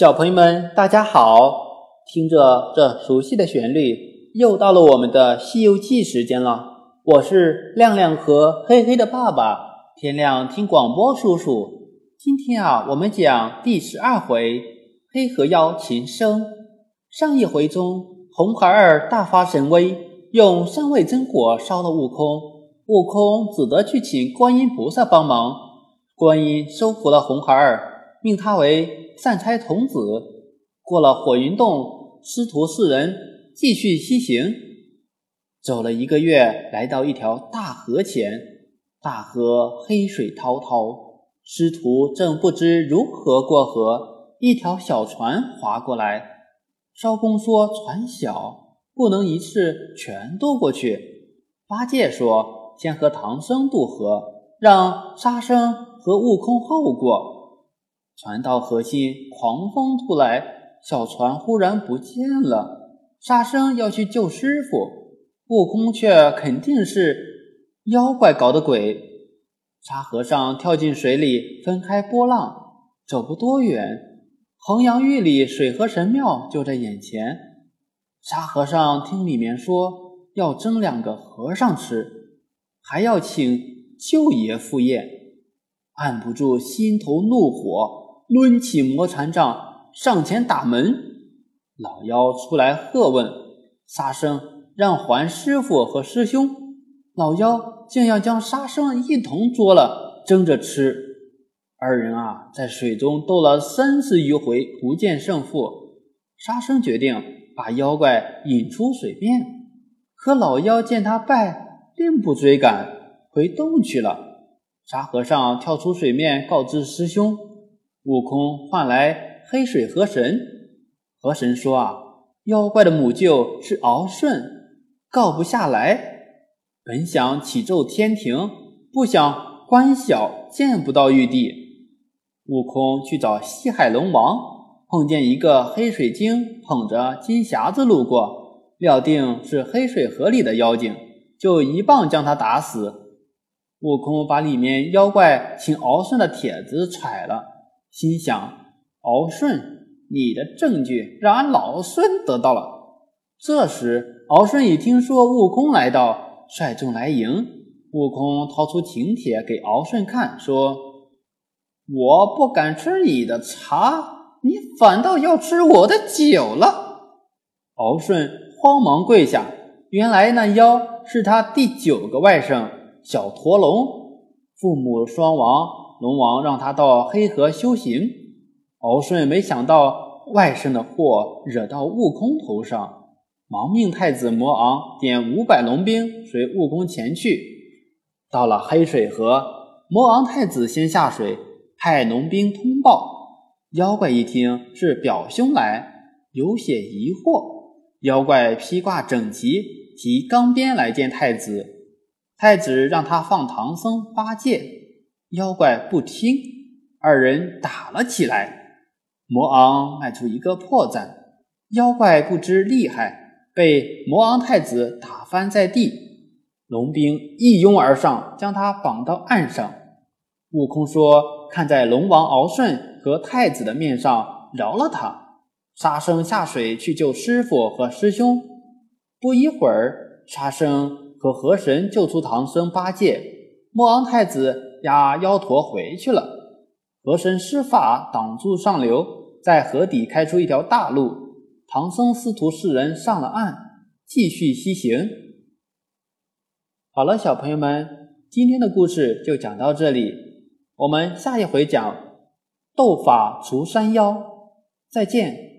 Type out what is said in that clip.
小朋友们，大家好！听着这熟悉的旋律，又到了我们的《西游记》时间了。我是亮亮和黑黑的爸爸，天亮听广播叔叔。今天啊，我们讲第十二回黑河妖秦升。上一回中，红孩儿大发神威，用三味真火烧了悟空，悟空只得去请观音菩萨帮忙。观音收服了红孩儿，命他为善差童子。过了火云洞，师徒四人继续西行。走了一个月，来到一条大河前，大河黑水滔滔，师徒正不知如何过河，一条小船划过来。艄公说：“船小，不能一次全渡过去。”八戒说：“先和唐僧渡河，让沙僧和悟空后过。”船到河心，狂风突来，小船忽然不见了。沙僧要去救师傅，悟空却肯定是妖怪搞的鬼。沙和尚跳进水里，分开波浪，走不多远。衡阳峪里水河神庙就在眼前，沙和尚听里面说要蒸两个和尚吃，还要请舅爷赴宴，按不住心头怒火，抡起磨禅杖上前打门。老妖出来喝问沙僧，让还师傅和师兄。老妖竟要将沙僧一同捉了蒸着吃。二人啊，在水中斗了三十余回，不见胜负。沙僧决定把妖怪引出水面，可老妖见他败，并不追赶，回洞去了。沙和尚跳出水面，告知师兄：悟空唤来黑水河神。河神说：“啊，妖怪的母舅是敖顺，告不下来。本想启奏天庭，不想官小见不到玉帝。”悟空去找西海龙王，碰见一个黑水精捧着金匣子路过，料定是黑水河里的妖精，就一棒将他打死。悟空把里面妖怪请敖顺的帖子揣了，心想：敖顺，你的证据让俺老孙得到了。这时，敖顺已听说悟空来到，率众来迎。悟空掏出请帖给敖顺看，说。我不敢吃你的茶，你反倒要吃我的酒了。敖顺慌忙跪下，原来那妖是他第九个外甥小驼龙，父母双亡，龙王让他到黑河修行。敖顺没想到外甥的祸惹到悟空头上，忙命太子魔昂点五百龙兵随悟空前去。到了黑水河，魔昂太子先下水。派龙兵通报，妖怪一听是表兄来，有些疑惑。妖怪披挂整齐，提钢鞭来见太子。太子让他放唐僧、八戒，妖怪不听，二人打了起来。魔昂迈出一个破绽，妖怪不知厉害，被魔昂太子打翻在地。龙兵一拥而上，将他绑到岸上。悟空说。看在龙王敖顺和太子的面上，饶了他。沙僧下水去救师傅和师兄。不一会儿，沙僧和河神救出唐僧、八戒。魔王太子押妖驼回去了。河神施法挡住上流，在河底开出一条大路。唐僧师徒四人上了岸，继续西行。好了，小朋友们，今天的故事就讲到这里。我们下一回讲斗法除山妖，再见。